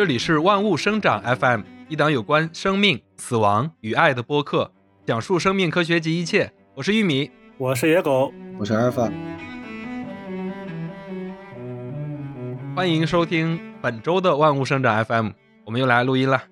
这里是万物生长 FM，一档有关生命、死亡与爱的播客，讲述生命科学及一切。我是玉米，我是野狗，我是阿尔法。欢迎收听本周的万物生长 FM，我们又来录音了。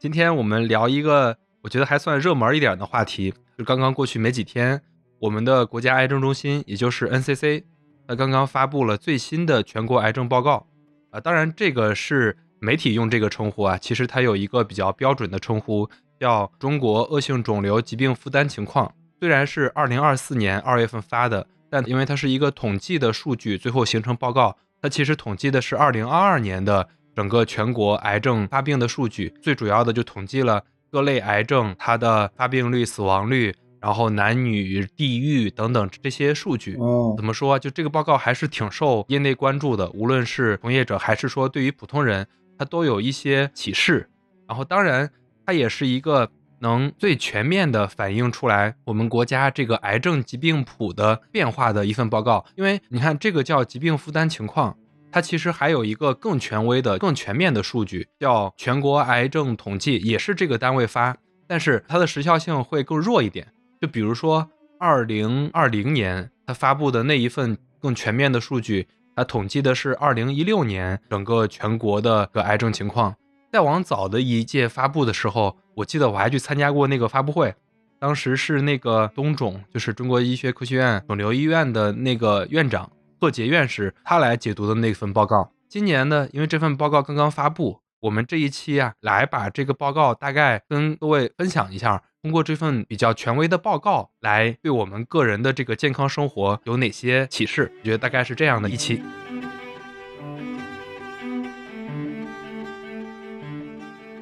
今天我们聊一个我觉得还算热门一点的话题，就刚刚过去没几天，我们的国家癌症中心，也就是 NCC，它刚刚发布了最新的全国癌症报告。啊，当然这个是。媒体用这个称呼啊，其实它有一个比较标准的称呼，叫《中国恶性肿瘤疾病负担情况》。虽然是二零二四年二月份发的，但因为它是一个统计的数据，最后形成报告，它其实统计的是二零二二年的整个全国癌症发病的数据。最主要的就统计了各类癌症它的发病率、死亡率，然后男女、地域等等这些数据。哦，怎么说？就这个报告还是挺受业内关注的，无论是从业者还是说对于普通人。它都有一些启示，然后当然，它也是一个能最全面的反映出来我们国家这个癌症疾病谱的变化的一份报告。因为你看，这个叫疾病负担情况，它其实还有一个更权威的、更全面的数据，叫全国癌症统计，也是这个单位发，但是它的时效性会更弱一点。就比如说，二零二零年它发布的那一份更全面的数据。它统计的是二零一六年整个全国的个癌症情况。再往早的一届发布的时候，我记得我还去参加过那个发布会，当时是那个东肿，就是中国医学科学院肿瘤医院的那个院长贺杰院士，他来解读的那份报告。今年呢，因为这份报告刚刚发布，我们这一期啊，来把这个报告大概跟各位分享一下。通过这份比较权威的报告来对我们个人的这个健康生活有哪些启示？我觉得大概是这样的一期。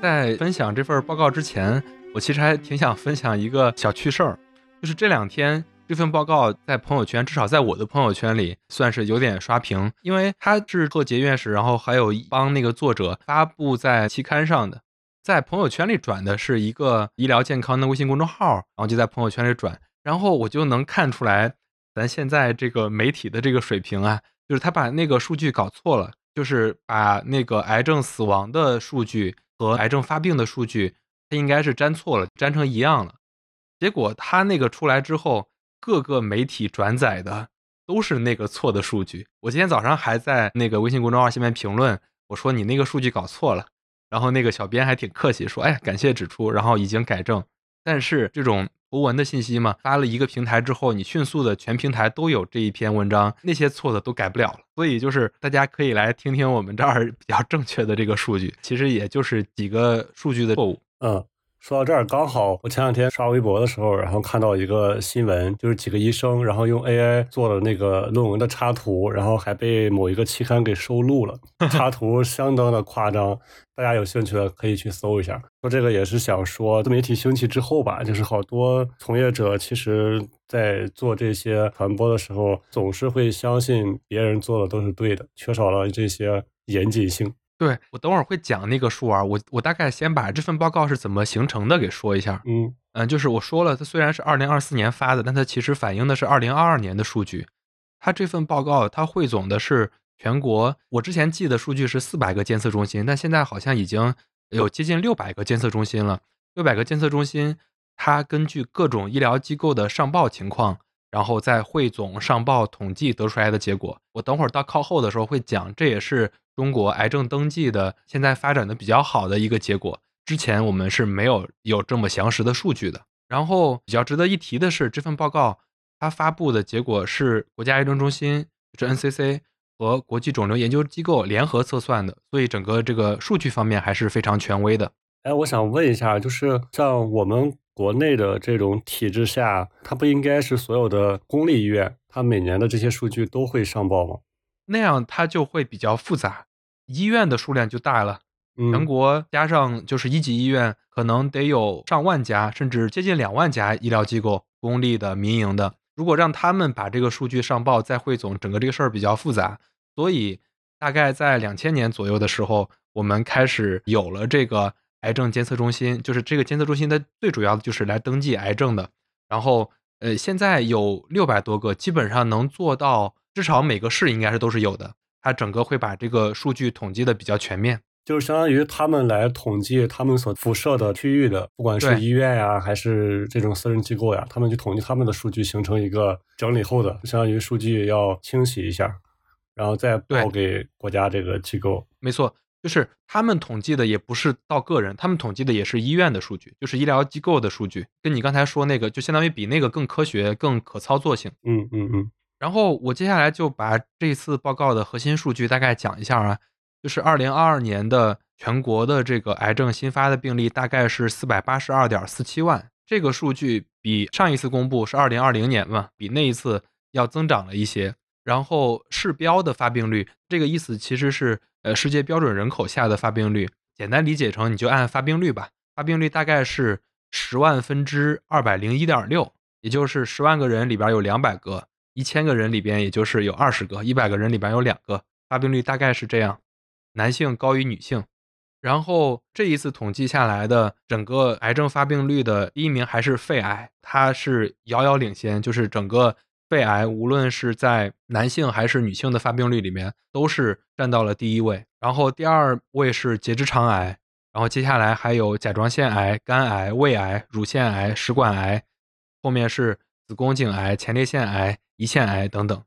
在分享这份报告之前，我其实还挺想分享一个小趣事儿，就是这两天这份报告在朋友圈，至少在我的朋友圈里算是有点刷屏，因为它是贺杰院士，然后还有一帮那个作者发布在期刊上的。在朋友圈里转的是一个医疗健康的微信公众号，然后就在朋友圈里转，然后我就能看出来，咱现在这个媒体的这个水平啊，就是他把那个数据搞错了，就是把那个癌症死亡的数据和癌症发病的数据，他应该是粘错了，粘成一样了。结果他那个出来之后，各个媒体转载的都是那个错的数据。我今天早上还在那个微信公众号下面评论，我说你那个数据搞错了。然后那个小编还挺客气，说：“哎，感谢指出，然后已经改正。”但是这种图文的信息嘛，发了一个平台之后，你迅速的全平台都有这一篇文章，那些错的都改不了了。所以就是大家可以来听听我们这儿比较正确的这个数据，其实也就是几个数据的错误。嗯。说到这儿，刚好我前两天刷微博的时候，然后看到一个新闻，就是几个医生，然后用 AI 做了那个论文的插图，然后还被某一个期刊给收录了，插图相当的夸张。大家有兴趣的可以去搜一下。说这个也是想说，自媒体兴起之后吧，就是好多从业者其实在做这些传播的时候，总是会相信别人做的都是对的，缺少了这些严谨性。对我等会儿会讲那个数啊，我我大概先把这份报告是怎么形成的给说一下。嗯嗯，就是我说了，它虽然是二零二四年发的，但它其实反映的是二零二二年的数据。它这份报告它汇总的是全国，我之前记的数据是四百个监测中心，但现在好像已经有接近六百个监测中心了。六百个监测中心，它根据各种医疗机构的上报情况，然后再汇总上报统计得出来的结果。我等会儿到靠后的时候会讲，这也是。中国癌症登记的现在发展的比较好的一个结果，之前我们是没有有这么详实的数据的。然后比较值得一提的是，这份报告它发布的结果是国家癌症中心，是 NCC 和国际肿瘤研究机构联合测算的，所以整个这个数据方面还是非常权威的。哎，我想问一下，就是像我们国内的这种体制下，它不应该是所有的公立医院，它每年的这些数据都会上报吗？那样它就会比较复杂，医院的数量就大了，全国加上就是一级医院，可能得有上万家，甚至接近两万家医疗机构，公立的、民营的。如果让他们把这个数据上报再汇总，整个这个事儿比较复杂。所以大概在两千年左右的时候，我们开始有了这个癌症监测中心，就是这个监测中心的最主要的就是来登记癌症的。然后呃，现在有六百多个，基本上能做到。至少每个市应该是都是有的，它整个会把这个数据统计的比较全面。就是相当于他们来统计他们所辐射的区域的，不管是医院呀，还是这种私人机构呀，他们去统计他们的数据，形成一个整理后的，相当于数据要清洗一下，然后再报给国家这个机构。没错，就是他们统计的也不是到个人，他们统计的也是医院的数据，就是医疗机构的数据，跟你刚才说那个，就相当于比那个更科学、更可操作性。嗯嗯嗯，然后我接下来就把这次报告的核心数据大概讲一下啊，就是二零二二年的全国的这个癌症新发的病例大概是四百八十二点四七万，这个数据比上一次公布是二零二零年嘛，比那一次要增长了一些。然后市标的发病率，这个意思其实是呃世界标准人口下的发病率，简单理解成你就按发病率吧，发病率大概是十万分之二百零一点六，也就是十万个人里边有两百个。一千个人里边，也就是有二十个；一百个人里边有两个，发病率大概是这样，男性高于女性。然后这一次统计下来的整个癌症发病率的第一名还是肺癌，它是遥遥领先，就是整个肺癌无论是在男性还是女性的发病率里面，都是占到了第一位。然后第二位是结直肠癌，然后接下来还有甲状腺癌、肝癌、胃癌、乳腺癌、食管癌，后面是子宫颈癌、前列腺癌。胰腺癌等等，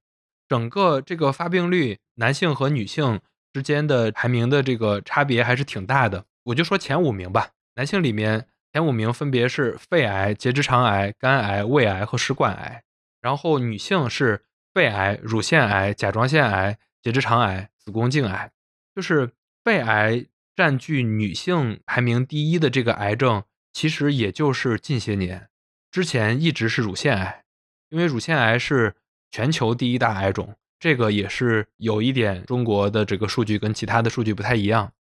整个这个发病率，男性和女性之间的排名的这个差别还是挺大的。我就说前五名吧，男性里面前五名分别是肺癌、结直肠癌、肝癌、胃癌和食管癌，然后女性是肺癌、乳腺癌、甲状腺癌、结直肠癌、子宫颈癌，就是肺癌占据女性排名第一的这个癌症，其实也就是近些年，之前一直是乳腺癌，因为乳腺癌是。全球第一大癌种，这个也是有一点中国的这个数据跟其他的数据不太一样。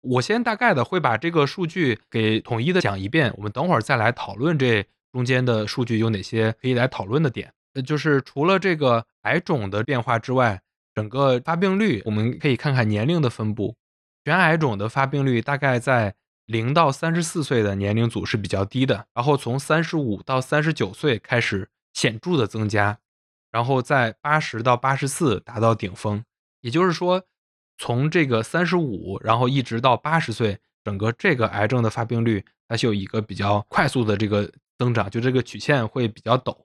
我先大概的会把这个数据给统一的讲一遍，我们等会儿再来讨论这中间的数据有哪些可以来讨论的点。呃，就是除了这个癌种的变化之外，整个发病率我们可以看看年龄的分布。全癌种的发病率大概在零到三十四岁的年龄组是比较低的，然后从三十五到三十九岁开始显著的增加。然后在八十到八十四达到顶峰，也就是说，从这个三十五，然后一直到八十岁，整个这个癌症的发病率，它是有一个比较快速的这个增长，就这个曲线会比较陡。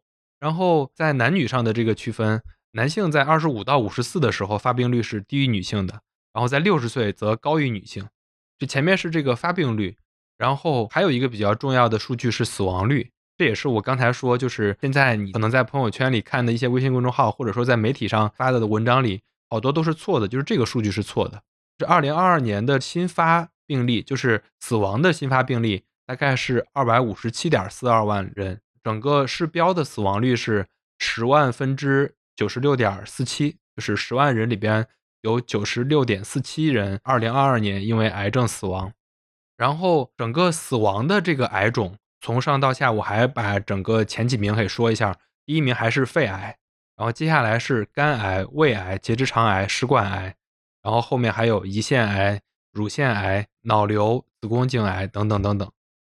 然后在男女上的这个区分，男性在二十五到五十四的时候发病率是低于女性的，然后在六十岁则高于女性。就前面是这个发病率，然后还有一个比较重要的数据是死亡率。这也是我刚才说，就是现在你可能在朋友圈里看的一些微信公众号，或者说在媒体上发的文章里，好多都是错的，就是这个数据是错的。这二零二二年的新发病例，就是死亡的新发病例，大概是二百五十七点四二万人，整个市标的死亡率是十万分之九十六点四七，就是十万人里边有九十六点四七人二零二二年因为癌症死亡，然后整个死亡的这个癌种。从上到下，我还把整个前几名给说一下。第一名还是肺癌，然后接下来是肝癌、胃癌、结直肠癌、食管癌，然后后面还有胰腺癌、乳腺癌、脑瘤、子宫颈癌等等等等。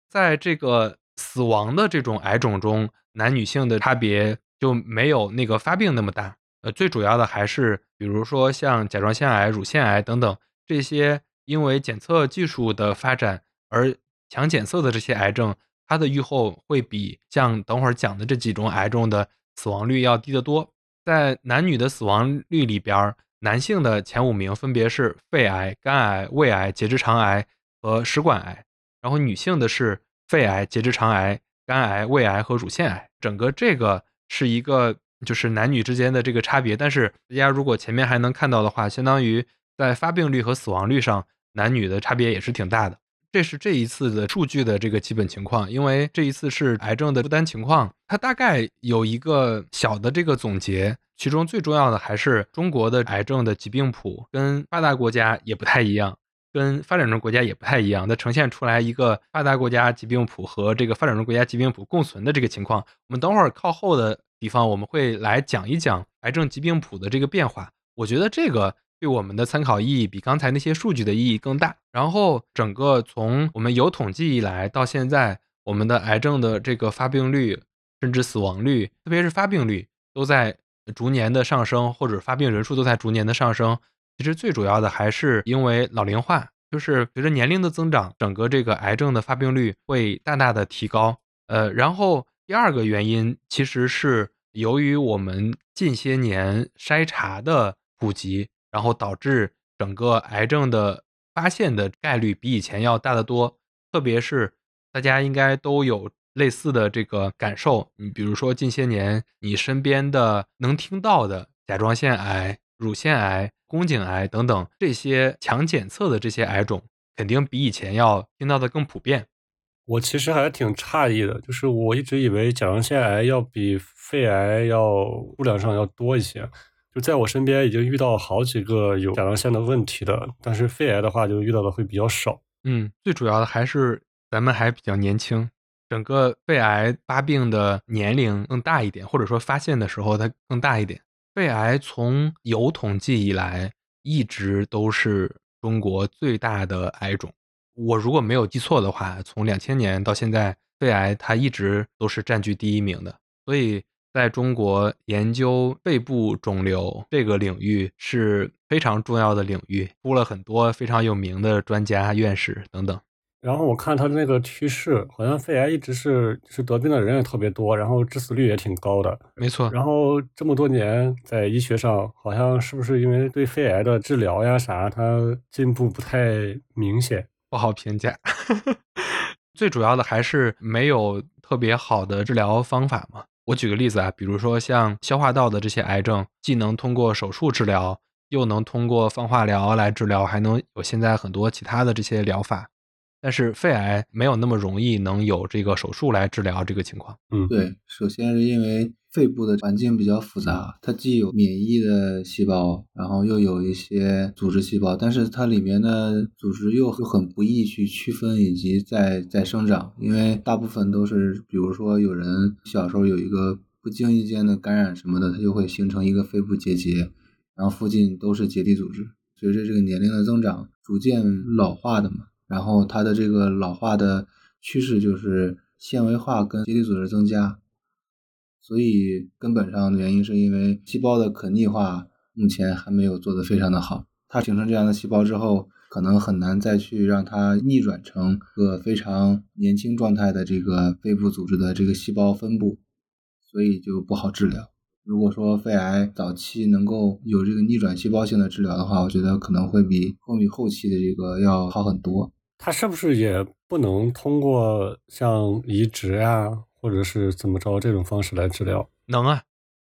在这个死亡的这种癌种中，男女性的差别就没有那个发病那么大。呃，最主要的还是比如说像甲状腺癌、乳腺癌等等这些，因为检测技术的发展而强检测的这些癌症。它的预后会比像等会儿讲的这几种癌症的死亡率要低得多。在男女的死亡率里边，男性的前五名分别是肺癌、肝癌、胃癌、结直肠癌和食管癌，然后女性的是肺癌、结直肠癌、肝癌、胃癌和乳腺癌。整个这个是一个就是男女之间的这个差别。但是大家如果前面还能看到的话，相当于在发病率和死亡率上，男女的差别也是挺大的。这是这一次的数据的这个基本情况，因为这一次是癌症的负担情况，它大概有一个小的这个总结，其中最重要的还是中国的癌症的疾病谱跟发达国家也不太一样，跟发展中国家也不太一样，它呈现出来一个发达国家疾病谱和这个发展中国家疾病谱共存的这个情况。我们等会儿靠后的地方我们会来讲一讲癌症疾病谱的这个变化，我觉得这个。对我们的参考意义比刚才那些数据的意义更大。然后，整个从我们有统计以来到现在，我们的癌症的这个发病率甚至死亡率，特别是发病率，都在逐年的上升，或者发病人数都在逐年的上升。其实最主要的还是因为老龄化，就是随着年龄的增长，整个这个癌症的发病率会大大的提高。呃，然后第二个原因其实是由于我们近些年筛查的普及，然后导致整个癌症的发现的概率比以前要大得多。特别是大家应该都有类似的这个感受，你比如说近些年你身边的能听到的甲状腺癌、乳腺癌、宫颈癌等等这些强检测的这些癌种，肯定比以前要听到的更普遍。我其实还挺诧异的，就是我一直以为甲状腺癌要比肺癌要数量上要多一些，就在我身边已经遇到好几个有甲状腺的问题的，但是肺癌的话就遇到的会比较少。嗯，最主要的还是咱们还比较年轻，整个肺癌发病的年龄更大一点，或者说发现的时候它更大一点。肺癌从有统计以来一直都是中国最大的癌种。我如果没有记错的话，从两千年到现在，肺癌它一直都是占据第一名的。所以，在中国研究肺部肿瘤这个领域是非常重要的领域，出了很多非常有名的专家、院士等等。然后我看它的那个趋势，好像肺癌一直是就是得病的人也特别多，然后致死率也挺高的。没错。然后这么多年在医学上，好像是不是因为对肺癌的治疗呀啥，它进步不太明显？不好评价，最主要的还是没有特别好的治疗方法嘛。我举个例子啊，比如说像消化道的这些癌症，既能通过手术治疗，又能通过放化疗来治疗，还能有现在很多其他的这些疗法。但是肺癌没有那么容易能有这个手术来治疗这个情况。嗯，对，首先是因为肺部的环境比较复杂，它既有免疫的细胞，然后又有一些组织细胞，但是它里面的组织又很不易去区分以及在在生长，因为大部分都是，比如说有人小时候有一个不经意间的感染什么的，它就会形成一个肺部结节，然后附近都是结缔组织，随着这个年龄的增长，逐渐老化的嘛。然后它的这个老化的趋势就是纤维化跟结缔组织增加，所以根本上的原因是因为细胞的可逆化目前还没有做得非常的好。它形成这样的细胞之后，可能很难再去让它逆转成个非常年轻状态的这个肺部组织的这个细胞分布，所以就不好治疗。如果说肺癌早期能够有这个逆转细胞性的治疗的话，我觉得可能会比后面后期的这个要好很多。它是不是也不能通过像移植啊，或者是怎么着这种方式来治疗？能啊，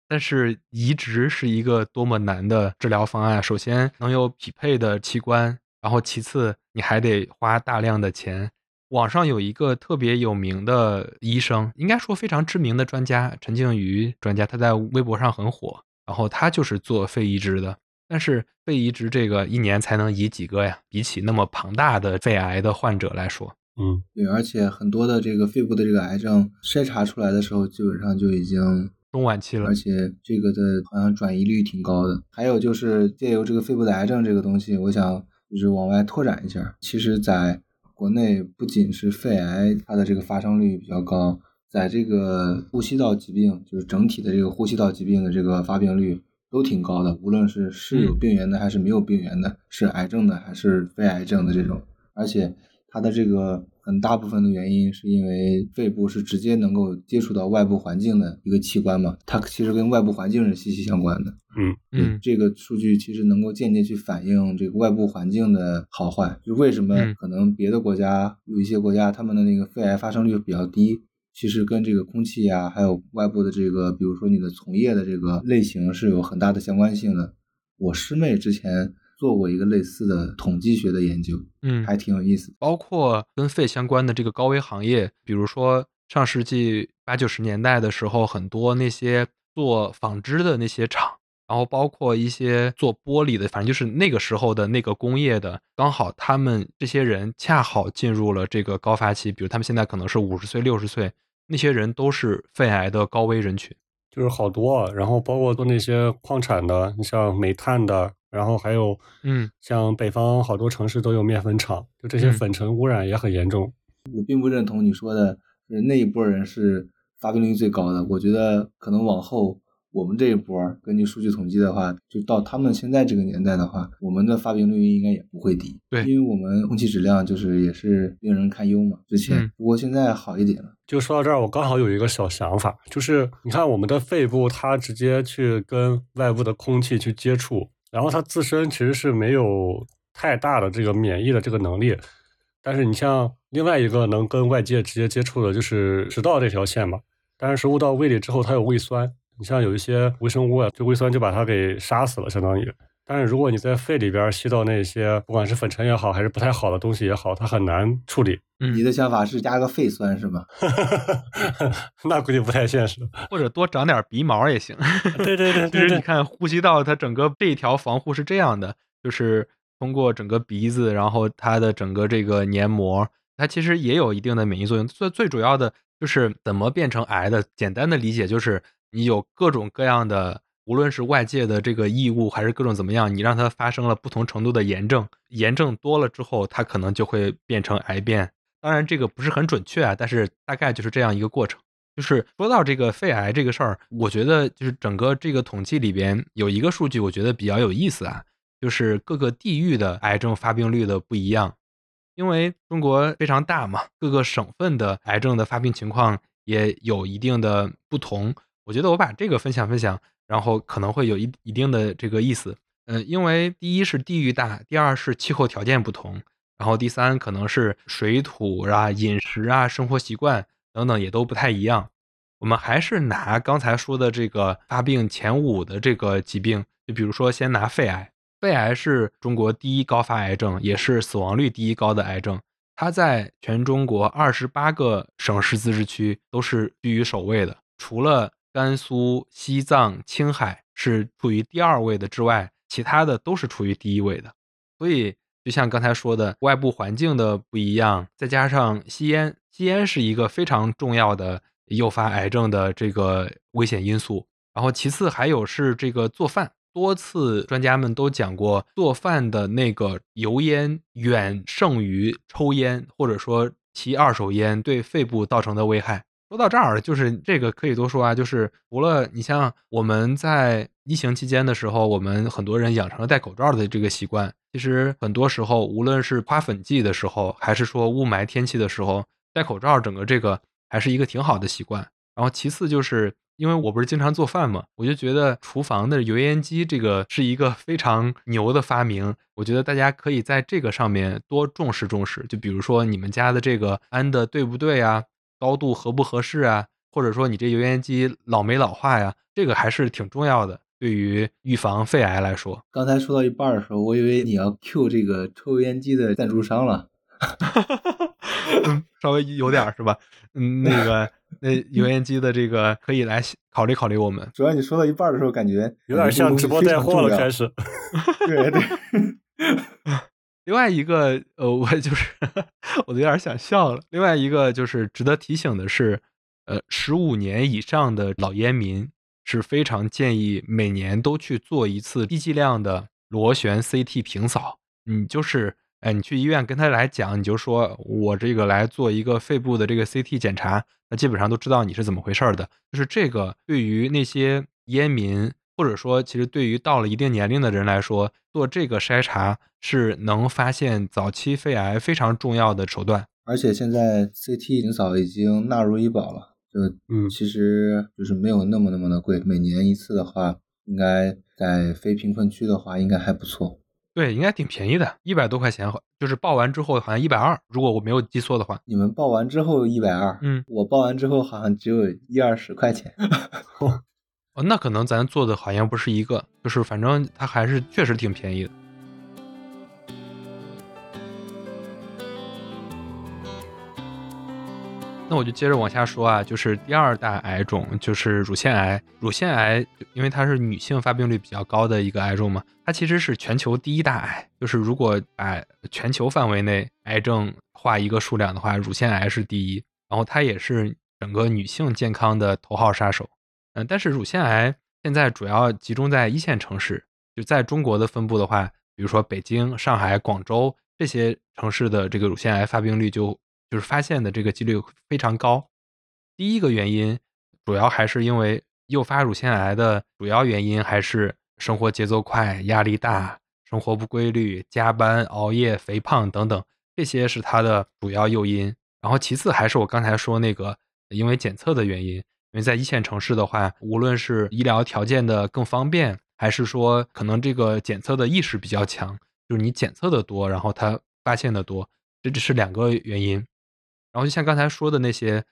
但是移植是一个多么难的治疗方案。首先能有匹配的器官，然后其次你还得花大量的钱。网上有一个特别有名的医生，应该说非常知名的专家陈静瑜专家，他在微博上很火，然后他就是做肺移植的。但是肺移植这个一年才能移几个呀？比起那么庞大的肺癌的患者来说，嗯，对，而且很多的这个肺部的这个癌症筛查出来的时候，基本上就已经中晚期了，而且这个的好像转移率挺高的。还有就是借由这个肺部的癌症这个东西，我想就是往外拓展一下。其实，在国内不仅是肺癌，它的这个发生率比较高，在这个呼吸道疾病，就是整体的这个呼吸道疾病的这个发病率。都挺高的，无论是是有病源的还是没有病源的，是癌症的还是非癌症的这种，而且它的这个很大部分的原因是因为肺部是直接能够接触到外部环境的一个器官嘛，它其实跟外部环境是息息相关的。嗯嗯，这个数据其实能够间接去反映这个外部环境的好坏，就为什么可能别的国家有一些国家他们的那个肺癌发生率比较低。其实跟这个空气呀，还有外部的这个，比如说你的从业的这个类型是有很大的相关性的。我师妹之前做过一个类似的统计学的研究，嗯，还挺有意思。包括跟肺相关的这个高危行业，比如说上世纪八九十年代的时候，很多那些做纺织的那些厂，然后包括一些做玻璃的，反正就是那个时候的那个工业的，刚好他们这些人恰好进入了这个高发期，比如他们现在可能是五十岁、六十岁。那些人都是肺癌的高危人群，就是好多，然后包括做那些矿产的，你像煤炭的，然后还有，嗯，像北方好多城市都有面粉厂，就这些粉尘污染也很严重。我并不认同你说的，那一波人是发病率最高的。我觉得可能往后我们这一波根据数据统计的话，就到他们现在这个年代的话，我们的发病率应该也不会低。对因为我们空气质量就是也是令人堪忧嘛，之前、嗯不过现在好一点了。就说到这儿，我刚好有一个小想法，就是你看我们的肺部，它直接去跟外部的空气去接触，然后它自身其实是没有太大的这个免疫的这个能力。但是你像另外一个能跟外界直接接触的，就是食道这条线嘛。但是食物到胃里之后，它有胃酸，你像有一些微生物啊，就胃酸就把它给杀死了，相当于。但是如果你在肺里边吸到那些不管是粉尘也好，还是不太好的东西也好，它很难处理。嗯你的想法是加个肺酸是吧？那估计不太现实。或者多长点鼻毛也行。对对对其实你看呼吸道它整个这一条防护是这样的，就是通过整个鼻子，然后它的整个这个黏膜，它其实也有一定的免疫作用。最最主要的就是怎么变成癌的，简单的理解就是你有各种各样的，无论是外界的这个异物，还是各种怎么样，你让它发生了不同程度的炎症，炎症多了之后，它可能就会变成癌变。当然这个不是很准确啊，但是大概就是这样一个过程。就是说到这个肺癌这个事儿，我觉得就是整个这个统计里边有一个数据，我觉得比较有意思啊，就是各个地域的癌症发病率的不一样。因为中国非常大嘛，各个省份的癌症的发病情况也有一定的不同。我觉得我把这个分享分享，然后可能会有一一定的这个意思。嗯，因为第一是地域大，第二是气候条件不同，然后第三可能是水土啊、饮食啊、生活习惯等等也都不太一样。我们还是拿刚才说的这个发病前五的这个疾病，就比如说先拿肺癌，肺癌是中国第一高发癌症，也是死亡率第一高的癌症。它在全中国二十八个省市自治区都是居于首位的，除了甘肃、西藏、青海是处于第二位的之外，其他的都是处于第一位的。所以，就像刚才说的，外部环境的不一样，再加上吸烟，吸烟是一个非常重要的诱发癌症的这个危险因素。然后，其次还有是这个做饭，多次专家们都讲过，做饭的那个油烟远胜于抽烟或者说其二手烟对肺部造成的危害。说到这儿，就是这个可以多说啊，就是除了你像我们在疫情期间的时候，我们很多人养成了戴口罩的这个习惯。其实很多时候，无论是花粉季的时候，还是说雾霾天气的时候，戴口罩整个这个还是一个挺好的习惯。然后其次就是因为我不是经常做饭嘛，我就觉得厨房的油烟机这个是一个非常牛的发明。我觉得大家可以在这个上面多重视重视。就比如说你们家的这个安的对不对啊？高度合不合适啊？或者说你这油烟机老没老化呀？这个还是挺重要的，对于预防肺癌来说。刚才说到一半的时候，我以为你要 Q 这个抽油烟机的赞助商了。嗯，稍微有点是吧？嗯，那个 那油烟机的这个可以来考虑考虑我们。主要你说到一半的时候，感觉有点像直播带货了，开始。对对。另外一个，呃，我就是 我都有点想笑了。另外一个就是值得提醒的是，呃，十五年以上的老烟民是非常建议每年都去做一次低剂量的螺旋 CT 平扫。你就是，哎，你去医院跟他来讲，你就说我这个来做一个肺部的这个 CT 检查，那基本上都知道你是怎么回事的。就是这个对于那些烟民。或者说，其实对于到了一定年龄的人来说，做这个筛查是能发现早期肺癌非常重要的手段。而且现在 CT 平扫已经纳入医保了，就嗯，其实就是没有那么那么的贵，每年一次的话，应该在非贫困区的话，应该还不错。对，应该挺便宜的，一百多块钱，就是报完之后好像一百二，如果我没有记错的话。你们报完之后一百二，嗯，我报完之后好像只有一二十块钱。哦，那可能咱做的好像不是一个，就是反正它还是确实挺便宜的。那我就接着往下说啊，就是第二大癌种就是乳腺癌。乳腺癌因为它是女性发病率比较高的一个癌种嘛，它其实是全球第一大癌。就是如果把全球范围内癌症划一个数量的话，乳腺癌是第一，然后它也是整个女性健康的头号杀手。嗯，但是乳腺癌现在主要集中在一线城市，就在中国的分布的话，比如说北京、上海、广州这些城市的这个乳腺癌发病率就就是发现的这个几率非常高。第一个原因主要还是因为诱发乳腺癌的主要原因还是生活节奏快、压力大、生活不规律、加班、熬夜、肥胖等等，这些是它的主要诱因。然后其次还是我刚才说那个，因为检测的原因，因为在一线城市的话，无论是医疗条件的更方便，还是说可能这个检测的意识比较强，就是你检测的多，然后它发现的多，这只是两个原因。然后就像刚才说的那些。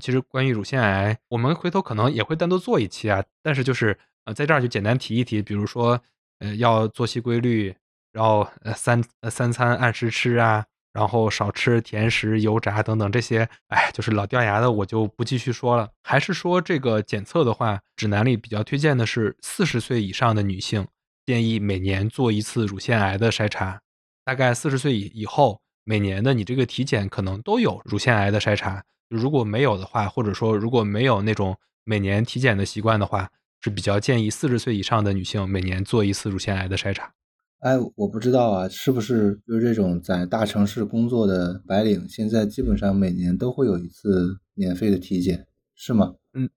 其实关于乳腺癌，我们回头可能也会单独做一期啊。但是就是呃，在这儿就简单提一提，比如说呃，要作息规律，然后呃三呃三餐按时吃啊，然后少吃甜食、油炸等等这些。哎，就是老掉牙的，我就不继续说了。还是说这个检测的话，指南里比较推荐的是四十岁以上的女性，建议每年做一次乳腺癌的筛查。大概四十岁以以后，每年的你这个体检可能都有乳腺癌的筛查。如果没有的话，或者说如果没有那种每年体检的习惯的话，是比较建议四十岁以上的女性每年做一次乳腺癌的筛查。哎，我不知道啊，是不是就是这种在大城市工作的白领，现在基本上每年都会有一次免费的体检，是吗？嗯，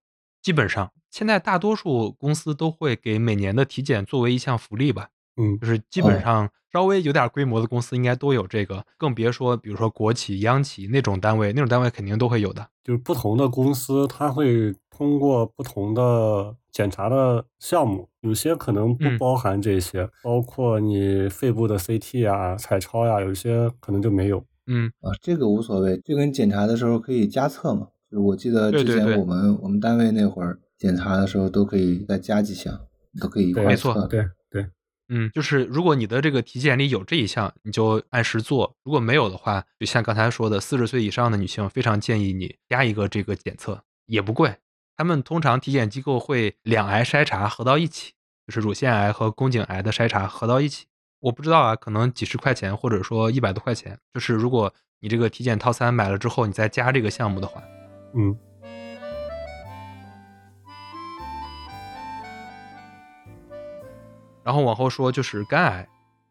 基本上现在大多数公司都会给每年的体检作为一项福利吧。嗯，就是基本上稍微有点规模的公司应该都有这个，更别说比如说国企、央企那种单位，那种单位肯定都会有的。就是不同的公司，它会通过不同的检查的项目，有些可能不包含这些，包括你肺部的 CT 啊、彩超呀，有些可能就没有。嗯啊，这个无所谓，这个你检查的时候可以加测嘛。就我记得之前我们我们单位那会儿检查的时候都可以再加几项，都可以一块测。对对。嗯，就是如果你的这个体检里有这一项，你就按时做；如果没有的话，就像刚才说的，四十岁以上的女性非常建议你加一个这个检测，也不贵。他们通常体检机构会两癌筛查合到一起，就是乳腺癌和宫颈癌的筛查合到一起。我不知道啊，可能几十块钱，或者说一百多块钱。就是如果你这个体检套餐买了之后，你再加这个项目的话，嗯。然后往后说就是肝癌，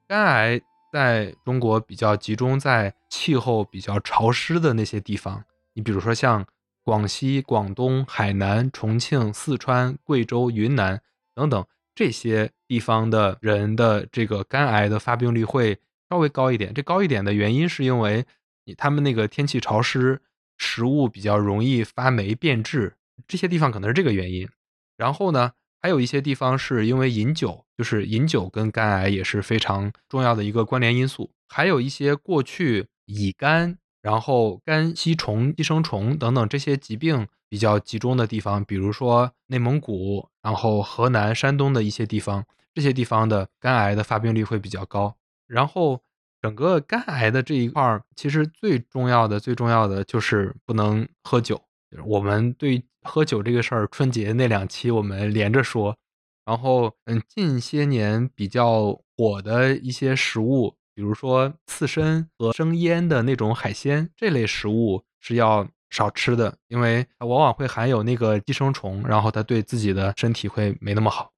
肝癌在中国比较集中在气候比较潮湿的那些地方，你比如说像广西、广东、海南、重庆、四川、贵州、云南等等这些地方的人的这个肝癌的发病率会稍微高一点。这高一点的原因是因为你他们那个天气潮湿，食物比较容易发霉变质，这些地方可能是这个原因。然后呢？还有一些地方是因为饮酒，就是饮酒跟肝癌也是非常重要的一个关联因素。还有一些过去乙肝、然后肝吸虫、寄生虫等等这些疾病比较集中的地方，比如说内蒙古、然后河南、山东的一些地方，这些地方的肝癌的发病率会比较高。然后整个肝癌的这一块儿，其实最重要的、最重要的就是不能喝酒。我们对喝酒这个事儿，春节那两期我们连着说。然后，嗯，近些年比较火的一些食物，比如说刺身和生腌的那种海鲜，这类食物是要少吃的，因为它往往会含有那个寄生虫，然后它对自己的身体会没那么好。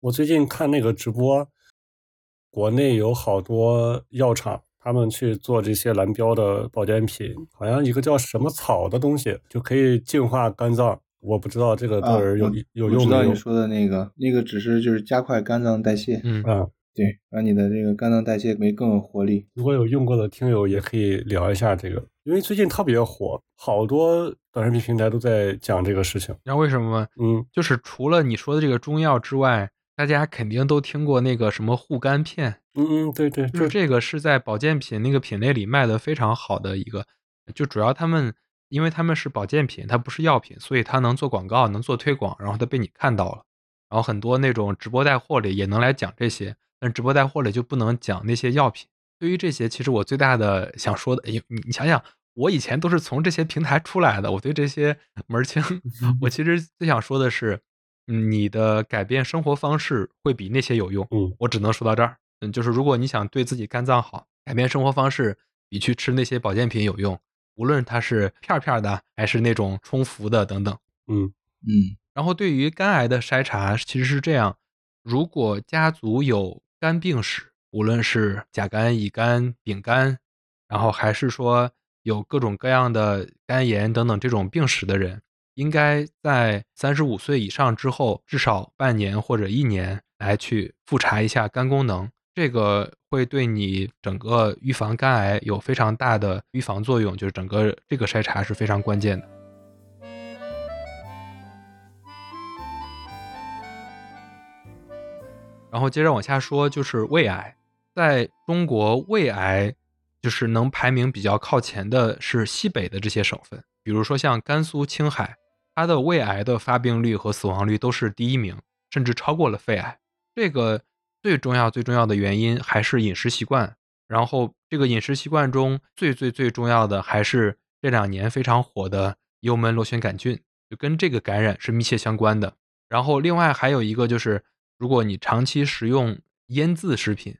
我最近看那个直播，国内有好多药厂。他们去做这些蓝标的保健品，好像一个叫什么草的东西就可以净化肝脏。我不知道这个到底有有用没有。知道你说的那个，那个只是就是加快肝脏代谢。嗯啊，对，让你的这个肝脏代谢没更有活力。如果有用过的听友也可以聊一下这个，因为最近特别火，好多短视频平台都在讲这个事情。你知道为什么吗？嗯，就是除了你说的这个中药之外。大家肯定都听过那个什么护肝片，嗯嗯，对对，就是这个是在保健品那个品类里卖的非常好的一个，就主要他们因为他们是保健品，它不是药品，所以它能做广告，能做推广，然后它被你看到了，然后很多那种直播带货里也能来讲这些，但直播带货里就不能讲那些药品。对于这些，其实我最大的想说的，哎，你你想想，我以前都是从这些平台出来的，我对这些门儿清。我其实最想说的是。你的改变生活方式会比那些有用。嗯，我只能说到这儿。嗯，就是如果你想对自己肝脏好，改变生活方式比去吃那些保健品有用。无论它是片片的还是那种冲服的等等。嗯嗯。然后对于肝癌的筛查其实是这样：如果家族有肝病史，无论是甲肝、乙肝、丙肝，然后还是说有各种各样的肝炎等等这种病史的人。应该在三十五岁以上之后，至少半年或者一年来去复查一下肝功能，这个会对你整个预防肝癌有非常大的预防作用，就是整个这个筛查是非常关键的。然后接着往下说，就是胃癌，在中国胃癌就是能排名比较靠前的是西北的这些省份，比如说像甘肃、青海，它的胃癌的发病率和死亡率都是第一名，甚至超过了肺癌。这个最重要、最重要的原因还是饮食习惯。然后这个饮食习惯中最最最重要的还是这两年非常火的幽门螺旋杆菌，就跟这个感染是密切相关的。然后另外还有一个就是。如果你长期食用腌制食品，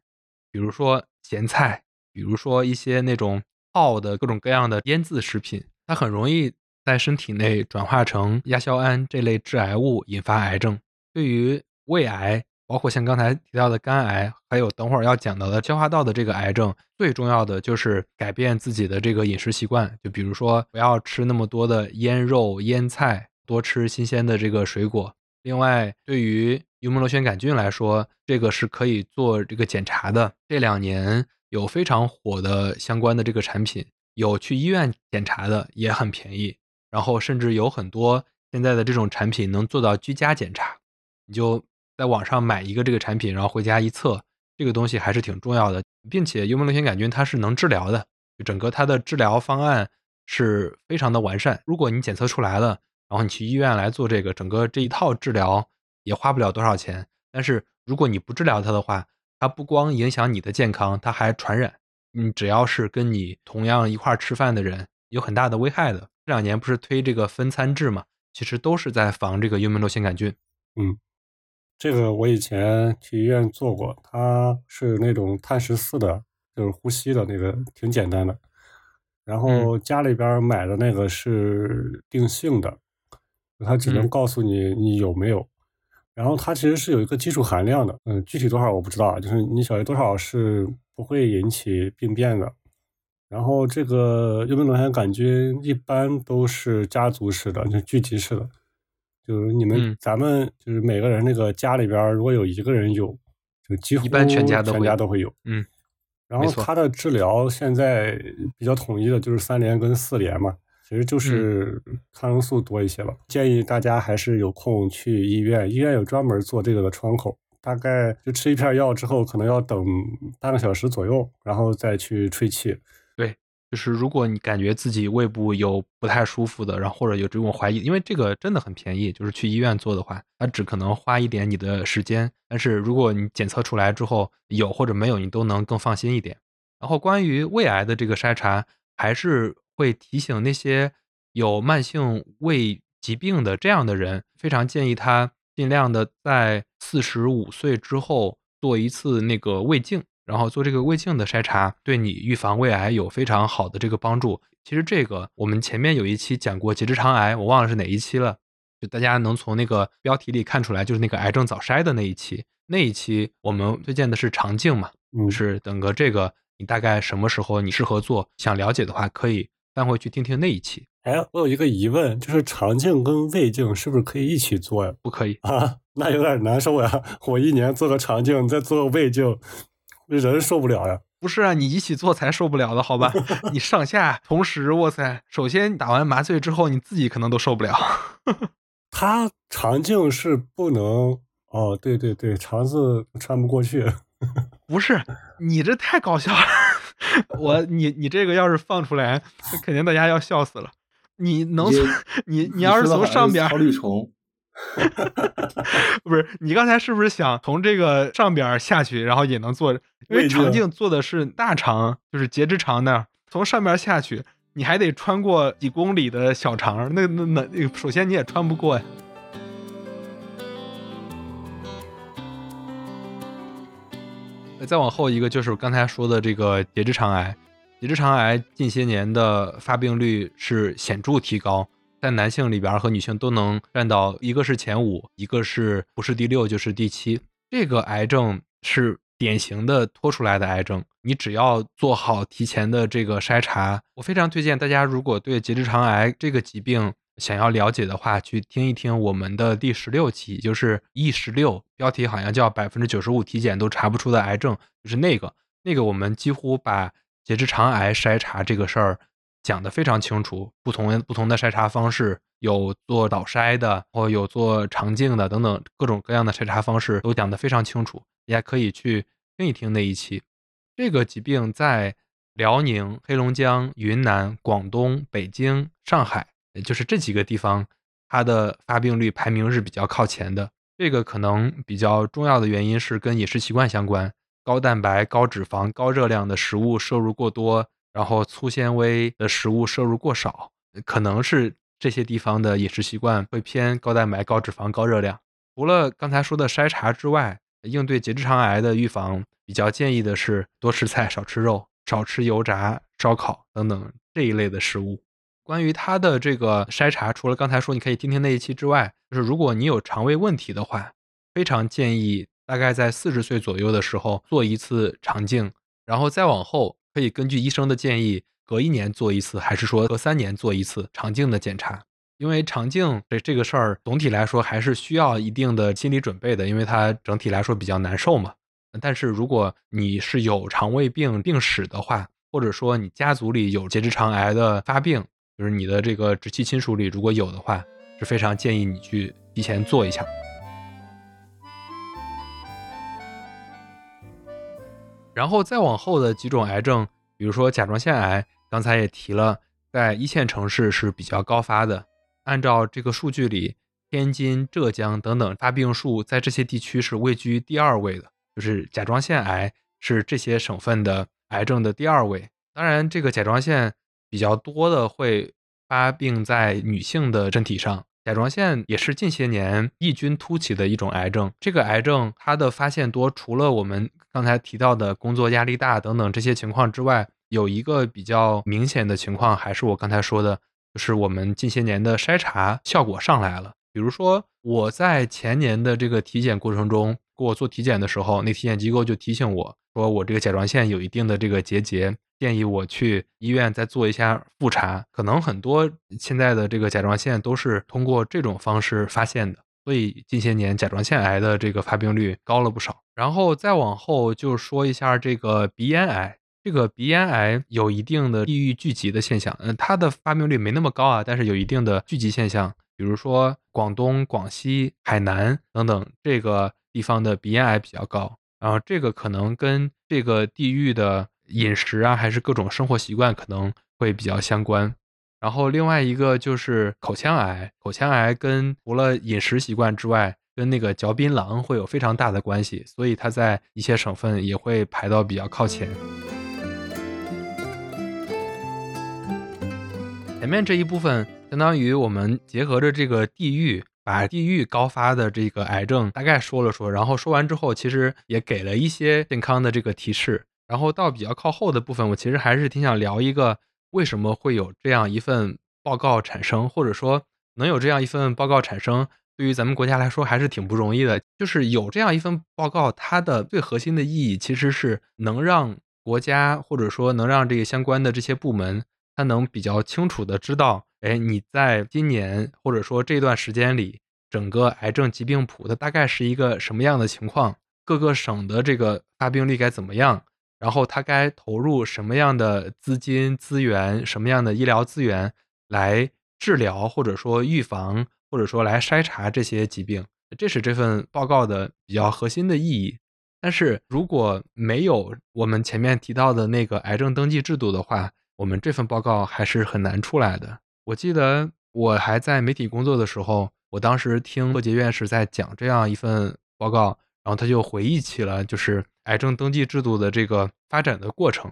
比如说咸菜，比如说一些那种泡的各种各样的腌制食品，它很容易在身体内转化成亚硝胺这类致癌物，引发癌症。对于胃癌，包括像刚才提到的肝癌，还有等会儿要讲到的消化道的这个癌症，最重要的就是改变自己的这个饮食习惯。就比如说不要吃那么多的腌肉、腌菜，多吃新鲜的这个水果。另外，对于幽门螺旋杆菌来说，这个是可以做这个检查的。这两年有非常火的相关的这个产品，有去医院检查的，也很便宜。然后甚至有很多现在的这种产品能做到居家检查，你就在网上买一个这个产品，然后回家一测，这个东西还是挺重要的。并且幽门螺旋杆菌它是能治疗的，整个它的治疗方案是非常的完善。如果你检测出来了，然后你去医院来做这个，整个这一套治疗。也花不了多少钱，但是如果你不治疗它的话，它不光影响你的健康，它还传染。你只要是跟你同样一块吃饭的人，有很大的危害的。这两年不是推这个分餐制嘛，其实都是在防这个幽门螺旋杆菌。嗯，这个我以前去医院做过，它是那种碳十四的，就是呼吸的那个，挺简单的。然后家里边买的那个是定性的，它只能告诉你你有没有。然后它其实是有一个基础含量的，嗯，具体多少我不知道，就是你小于多少是不会引起病变的。然后这个幽门螺旋杆菌一般都是家族式的，就聚集式的，就是你们咱们就是每个人那个家里边如果有一个人有，就几乎一般全家都全家都会有，嗯。然后它的治疗现在比较统一的就是三联跟四联嘛。其实就是抗生素多一些了，建议大家还是有空去医院，医院有专门做这个的窗口，大概就吃一片药之后，可能要等半个小时左右，然后再去吹气。对，就是如果你感觉自己胃部有不太舒服的，然后或者有这种怀疑，因为这个真的很便宜，就是去医院做的话，它只可能花一点你的时间，但是如果你检测出来之后有或者没有，你都能更放心一点。然后关于胃癌的这个筛查，还是。会提醒那些有慢性胃疾病的这样的人，非常建议他尽量的在四十五岁之后做一次那个胃镜，然后做这个胃镜的筛查，对你预防胃癌有非常好的这个帮助。其实这个我们前面有一期讲过结直肠癌，我忘了是哪一期了，就大家能从那个标题里看出来，就是那个癌症早筛的那一期。那一期我们推荐的是肠镜嘛，是等个这个你大概什么时候你适合做，想了解的话可以。翻回去听听那一期。哎，我有一个疑问，就是肠镜跟胃镜是不是可以一起做呀？不可以啊，那有点难受呀。我一年做个肠镜，再做个胃镜，人受不了呀。不是啊，你一起做才受不了的，好吧？你上下同时，哇塞！首先打完麻醉之后，你自己可能都受不了。他肠镜是不能哦，对对对，肠子穿不过去。不是，你这太搞笑了。我你你这个要是放出来，肯定大家要笑死了。你能你你要是从上边草履虫，不是你刚才是不是想从这个上边下去，然后也能做？因为肠镜做的是大肠，就是结直肠那儿，从上边下去，你还得穿过几公里的小肠，那那那，首先你也穿不过呀。再往后一个就是我刚才说的这个结直肠癌，结直肠癌近些年的发病率是显著提高，在男性里边和女性都能占到一个是前五，一个是不是第六就是第七。这个癌症是典型的拖出来的癌症，你只要做好提前的这个筛查，我非常推荐大家，如果对结直肠癌这个疾病想要了解的话，去听一听我们的第十六期，就是 E 十六，标题好像叫百分之九十五体检都查不出的癌症，就是那个那个我们几乎把结直肠癌筛查这个事儿讲得非常清楚，不同不同的筛查方式，有做导筛的，或有做肠镜的等等各种各样的筛查方式都讲得非常清楚，也可以去听一听那一期。这个疾病在辽宁、黑龙江、云南、广东、北京、上海，就是这几个地方，它的发病率排名是比较靠前的。这个可能比较重要的原因是跟饮食习惯相关，高蛋白、高脂肪、高热量的食物摄入过多，然后粗纤维的食物摄入过少，可能是这些地方的饮食习惯会偏高蛋白、高脂肪、高热量。除了刚才说的筛查之外，应对结直肠癌的预防，比较建议的是多吃菜，少吃肉，少吃油炸、烧烤等等这一类的食物。关于它的这个筛查，除了刚才说你可以听听那一期之外，就是如果你有肠胃问题的话，非常建议大概在四十岁左右的时候做一次肠镜，然后再往后可以根据医生的建议，隔一年做一次，还是说隔三年做一次肠镜的检查。因为肠镜这这个事儿，总体来说还是需要一定的心理准备的，因为它整体来说比较难受嘛。但是如果你是有肠胃病病史的话，或者说你家族里有结直肠癌的发病，就是你的这个直系亲属里如果有的话，是非常建议你去提前做一下。然后再往后的几种癌症，比如说甲状腺癌，刚才也提了，在一线城市是比较高发的。按照这个数据里，天津、浙江等等发病数在这些地区是位居第二位的，就是甲状腺癌是这些省份的癌症的第二位。当然，这个甲状腺比较多的会发病在女性的身体上。甲状腺也是近些年异军突起的一种癌症。这个癌症它的发现多，除了我们刚才提到的工作压力大等等这些情况之外，有一个比较明显的情况，还是我刚才说的。就是我们近些年的筛查效果上来了。比如说，我在前年的这个体检过程中，给我做体检的时候，那体检机构就提醒我说，我这个甲状腺有一定的这个结节，建议我去医院再做一下复查。可能很多现在的这个甲状腺都是通过这种方式发现的，所以近些年甲状腺癌的这个发病率高了不少。然后再往后就说一下这个鼻咽癌。这个鼻咽癌有一定的地域聚集的现象，嗯，它的发病率没那么高啊，但是有一定的聚集现象。比如说广东、广西、海南等等这个地方的鼻咽癌比较高，然后这个可能跟这个地域的饮食啊，还是各种生活习惯可能会比较相关。然后另外一个就是口腔癌，口腔癌跟除了饮食习惯之外，跟那个嚼槟榔会有非常大的关系，所以它在一些省份也会排到比较靠前。前面这一部分相当于我们结合着这个地域，把地域高发的这个癌症大概说了说，然后说完之后，其实也给了一些健康的这个提示。然后到比较靠后的部分，我其实还是挺想聊一个为什么会有这样一份报告产生，或者说能有这样一份报告产生，对于咱们国家来说还是挺不容易的。就是有这样一份报告，它的最核心的意义其实是能让国家或者说能让这个相关的这些部门。它能比较清楚的知道，哎，你在今年或者说这段时间里，整个癌症疾病谱它大概是一个什么样的情况？各个省的这个发病率该怎么样？然后他该投入什么样的资金资源、什么样的医疗资源来治疗或者说预防或者说来筛查这些疾病？这是这份报告的比较核心的意义。但是如果没有我们前面提到的那个癌症登记制度的话，我们这份报告还是很难出来的。我记得我还在媒体工作的时候，我当时听贺杰院士在讲这样一份报告，然后他就回忆起了就是癌症登记制度的这个发展的过程。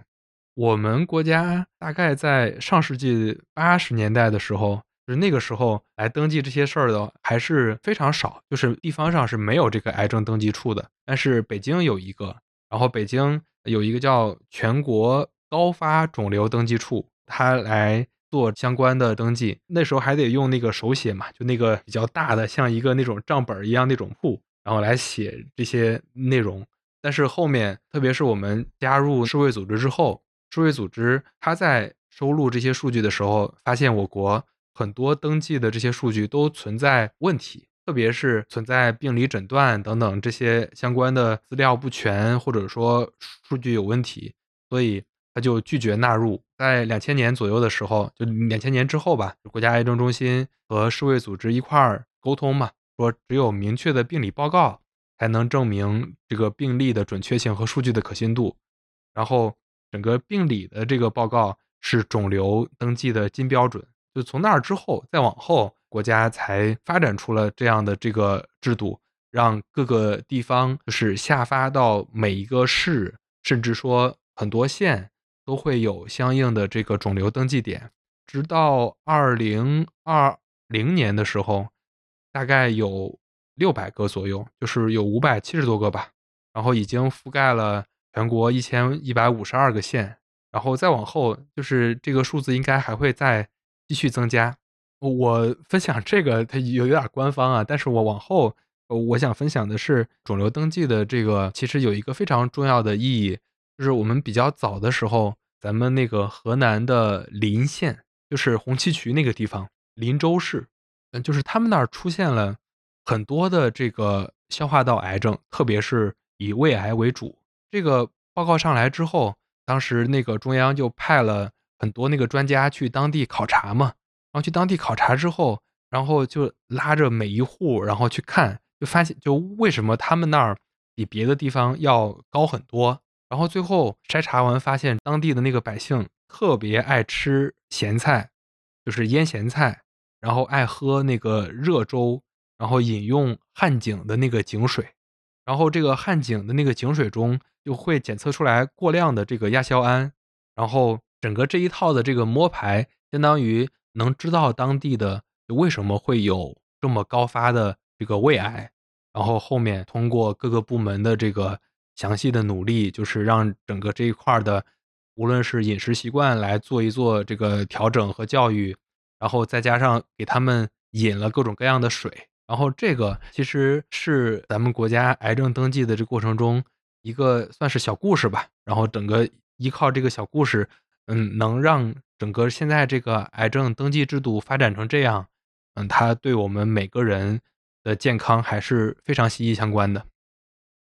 我们国家大概在上世纪八十年代的时候，就是那个时候来登记这些事儿的还是非常少，就是地方上是没有这个癌症登记处的。但是北京有一个，然后北京有一个叫全国。高发肿瘤登记处，他来做相关的登记。那时候还得用那个手写嘛，就那个比较大的，像一个那种账本一样那种簿，然后来写这些内容。但是后面，特别是我们加入世卫组织之后，世卫组织他在收录这些数据的时候，发现我国很多登记的这些数据都存在问题，特别是存在病理诊断等等这些相关的资料不全，或者说数据有问题，所以他就拒绝纳入。在两千年左右的时候，就两千年之后吧，国家癌症中心和世卫组织一块儿沟通嘛，说只有明确的病理报告才能证明这个病例的准确性和数据的可信度。然后整个病理的这个报告是肿瘤登记的金标准。就从那儿之后，再往后，国家才发展出了这样的这个制度，让各个地方就是下发到每一个市，甚至说很多县都会有相应的这个肿瘤登记点。直到二零二零年的时候，大概有六百个左右，就是有五百七十多个吧，然后已经覆盖了全国一千一百五十二个县。然后再往后，就是这个数字应该还会再。继续增加，我分享这个它有有点官方啊，但是我往后我想分享的是肿瘤登记的这个，其实有一个非常重要的意义，就是我们比较早的时候，咱们那个河南的临县，就是红旗渠那个地方，林州市，嗯，就是他们那儿出现了很多的这个消化道癌症，特别是以胃癌为主。这个报告上来之后，当时那个中央就派了。很多那个专家去当地考察嘛，然后去当地考察之后，然后就拉着每一户，然后去看，就发现就为什么他们那儿比别的地方要高很多。然后最后筛查完发现，当地的那个百姓特别爱吃咸菜，就是腌咸菜，然后爱喝那个热粥，然后饮用汉井的那个井水，然后这个汉井的那个井水中就会检测出来过量的这个亚硝胺，然后。整个这一套的这个摸排，相当于能知道当地的为什么会有这么高发的这个胃癌，然后后面通过各个部门的这个详细的努力，就是让整个这一块的，无论是饮食习惯来做一做这个调整和教育，然后再加上给他们引了各种各样的水，然后这个其实是咱们国家癌症登记的这过程中一个算是小故事吧，然后整个依靠这个小故事。嗯，能让整个现在这个癌症登记制度发展成这样，嗯，它对我们每个人的健康还是非常息息相关的。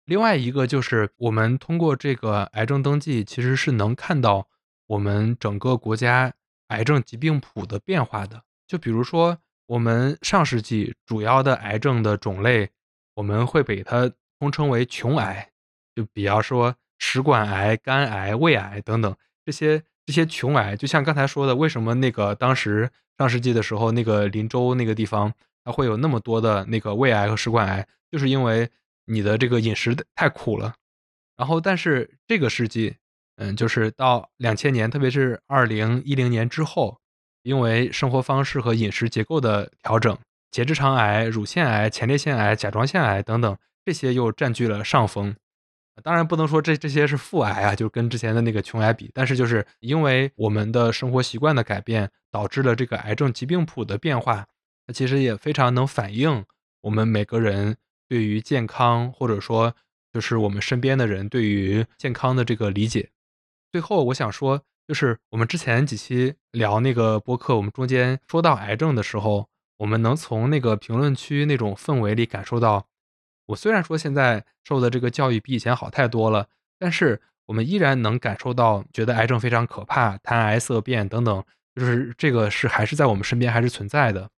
另外一个就是，我们通过这个癌症登记，其实是能看到我们整个国家癌症疾病谱的变化的。就比如说，我们上世纪主要的癌症的种类，我们会给它通称为穷癌，就比方说食管癌、肝癌、胃癌等等这些。这些穷癌，就像刚才说的，为什么那个当时上世纪的时候，那个林州那个地方，它会有那么多的那个胃癌和食管癌，就是因为你的这个饮食太苦了。然后，但是这个世纪，嗯，就是到两千年，特别是二零一零年之后，因为生活方式和饮食结构的调整，结直肠癌、乳腺癌、前列腺癌、甲状腺癌等等，这些又占据了上风。当然不能说这这些是腹癌啊，就跟之前的那个穷癌比，但是就是因为我们的生活习惯的改变，导致了这个癌症疾病谱的变化，它其实也非常能反映我们每个人对于健康，或者说就是我们身边的人对于健康的这个理解。最后我想说，就是我们之前几期聊那个播客，我们中间说到癌症的时候，我们能从那个评论区那种氛围里感受到。我虽然说现在受的这个教育比以前好太多了，但是我们依然能感受到，觉得癌症非常可怕，谈癌色变等等，就是这个是还是在我们身边还是存在的。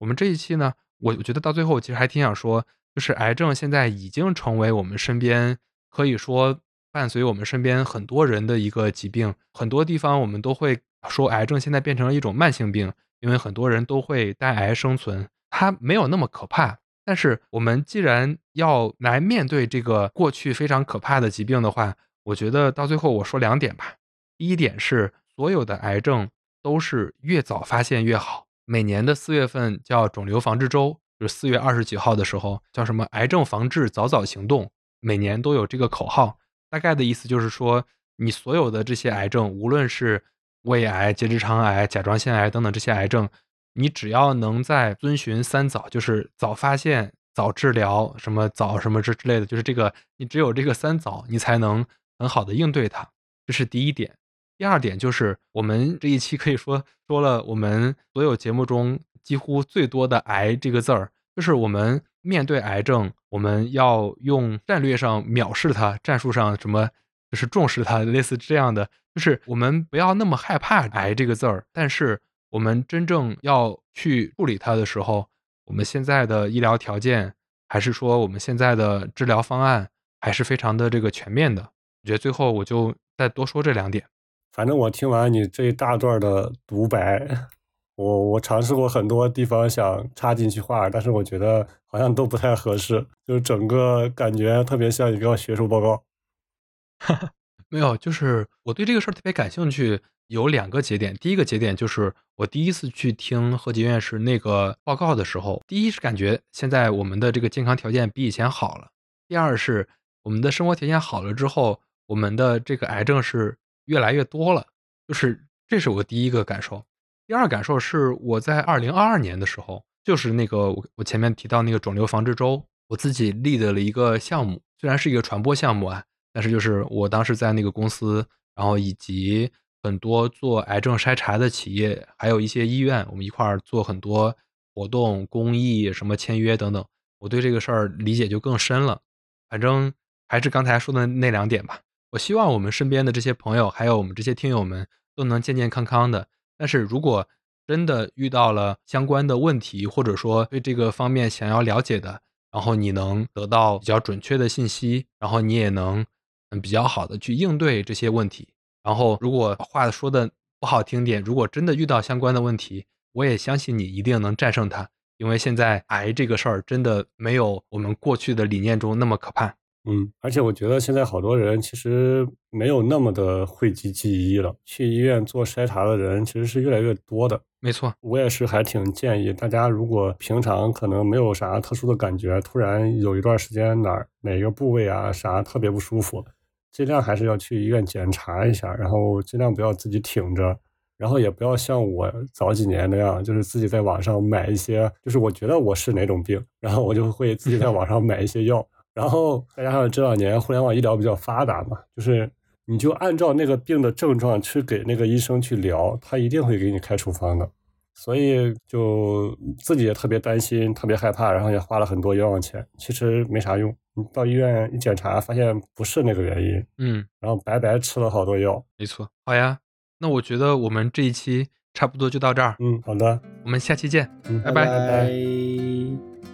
我们这一期呢，我我觉得到最后其实还挺想说，就是癌症现在已经成为我们身边可以说伴随我们身边很多人的一个疾病，很多地方我们都会说癌症现在变成了一种慢性病，因为很多人都会带癌生存，它没有那么可怕。但是我们既然要来面对这个过去非常可怕的疾病的话，我觉得到最后我说两点吧。第一点是，所有的癌症都是越早发现越好。每年的四月份叫肿瘤防治周，就是四月二十几号的时候叫什么癌症防治早早行动，每年都有这个口号。大概的意思就是说，你所有的这些癌症，无论是胃癌、结直肠癌、甲状腺癌等等这些癌症。你只要能在遵循三早，就是早发现、早治疗，什么早什么之之类的，就是这个，你只有这个三早，你才能很好的应对它。这是第一点。第二点就是我们这一期可以说说了我们所有节目中几乎最多的“癌”这个字儿，就是我们面对癌症，我们要用战略上藐视它，战术上什么就是重视它，类似这样的，就是我们不要那么害怕“癌”这个字儿，但是我们真正要去处理它的时候，我们现在的医疗条件，还是说我们现在的治疗方案，还是非常的这个全面的。我觉得最后我就再多说这两点。反正我听完你这一大段的独白，我我尝试过很多地方想插进去话，但是我觉得好像都不太合适，就是整个感觉特别像一个学术报告。哈 哈没有，就是我对这个事儿特别感兴趣，有两个节点。第一个节点就是我第一次去听贺吉院士那个报告的时候，第一是感觉现在我们的这个健康条件比以前好了；第二是我们的生活条件好了之后，我们的这个癌症是越来越多了。就是这是我第一个感受。第二感受是我在二零二二年的时候，就是那个我我前面提到那个肿瘤防治周，我自己立的了一个项目，虽然是一个传播项目啊。但是就是我当时在那个公司，然后以及很多做癌症筛查的企业，还有一些医院，我们一块儿做很多活动、公益、什么签约等等。我对这个事儿理解就更深了。反正还是刚才说的那两点吧。我希望我们身边的这些朋友，还有我们这些听友们，都能健健康康的。但是如果真的遇到了相关的问题，或者说对这个方面想要了解的，然后你能得到比较准确的信息，然后你也能。嗯，比较好的去应对这些问题。然后，如果话说的不好听点，如果真的遇到相关的问题，我也相信你一定能战胜它。因为现在癌这个事儿真的没有我们过去的理念中那么可怕。嗯，而且我觉得现在好多人其实没有那么的讳疾忌医了，去医院做筛查的人其实是越来越多的。没错，我也是还挺建议大家，如果平常可能没有啥特殊的感觉，突然有一段时间哪儿哪个部位啊啥特别不舒服。尽量还是要去医院检查一下，然后尽量不要自己挺着，然后也不要像我早几年那样，就是自己在网上买一些，就是我觉得我是哪种病，然后我就会自己在网上买一些药，然后再加上这两年互联网医疗比较发达嘛，就是你就按照那个病的症状去给那个医生去聊，他一定会给你开处方的。所以就自己也特别担心，特别害怕，然后也花了很多冤枉钱。其实没啥用，你到医院一检查，发现不是那个原因，嗯，然后白白吃了好多药。没错，好呀，那我觉得我们这一期差不多就到这儿。嗯，好的，我们下期见，嗯，拜拜拜。